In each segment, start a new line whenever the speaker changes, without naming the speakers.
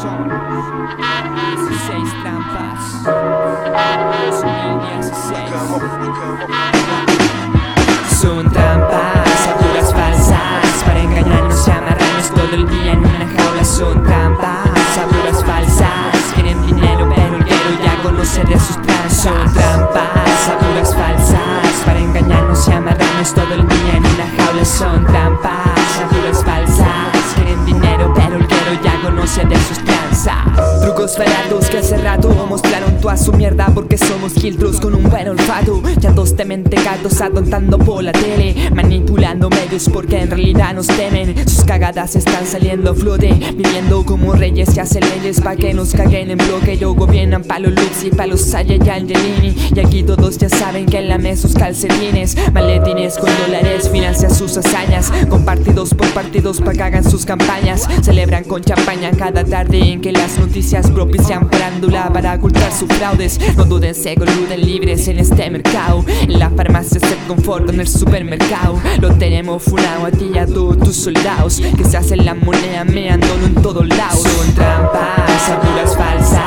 son 16 trampas. 2016 Son trampas, falsas. Para engañarnos y amarrarnos todo el día en una jaula. Son trampas, apuras falsas. Quieren dinero pero el ya conoce de sus tranzas Son trampas, apuras falsas. Para engañarnos y amarrarnos todo el día en una jaula. Son trampas, conoce de sus tranzas. Trucos baratos que hace rato mostraron toda su mierda porque somos filtros con un buen olfato. Ya dos tementecatos atontando por la tele Manipulando medios porque en realidad nos temen. Sus cagadas están saliendo a flote Viviendo como reyes que hacen leyes pa' que nos caguen en bloque. Yo gobiernan pa' los Lux y pa' los Saya y Angelini. Y aquí todos ya saben que lame sus calcetines Maletines con dólares financia sus hazañas. Compartidos por partidos pa' que hagan sus campañas. Celebran con champaña cada tarde en que las noticias propician parándula para ocultar sus fraudes. No duden, se coluden libres en este mercado. En la farmacia se confort en el supermercado. Lo tenemos funado a ti y a todos tus soldados. Que se hacen la moneda meándolo en todos lados. Son trampas, apuras falsas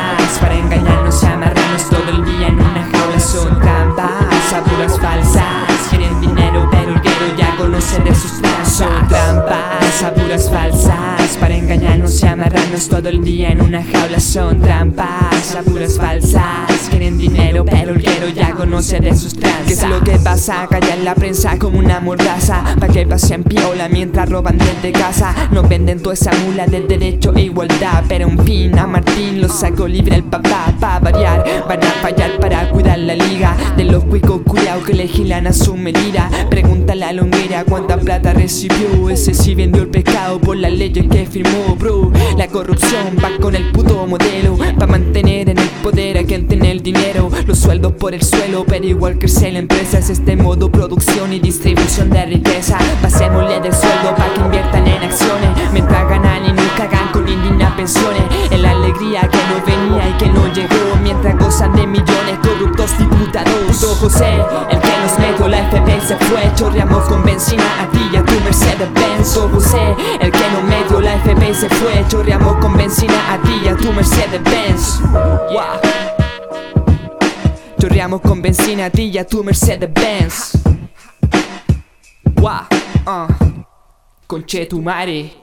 de sus Son trampas, apuras falsas Para engañarnos y amarrarnos todo el día en una jaula Son trampas, apuras falsas Quieren dinero pero el quiero ya conoce de sus tranzas ¿Qué es lo que pasa? Callan la prensa como una mordaza. Pa' que pasen piola mientras roban desde casa. Nos venden toda esa mula del derecho e igualdad. Pero un fin a Martín lo sacó libre el papá. Pa' variar, van a fallar para cuidar la liga. De los cuicos culiados que legislan a su medida. Pregúntale a Longuera cuánta plata recibió. Ese sí vendió el pescado por las leyes que firmó, bro. La corrupción va con el puto modelo. Pa' mantener el dinero Los sueldos por el suelo, pero igual crece la empresa Es este modo producción y distribución de riqueza. Pasémosle del sueldo pa' que inviertan en acciones Mientras ganan y no cagan con indignas pensiones. En la alegría que no venía y que no llegó Mientras gozan de millones corruptos diputados. Puto José, el que nos metió la FP se fue Chorreamos con benzina a ti y a tu Mercedes Benz. Oh José, el que nos metió la FP se fue Chorreamos con benzina a ti y a tu Mercedes Benz. Chorreamos con benzina a ti y a tu Mercedes Benz Wow, uh. Conche tu madre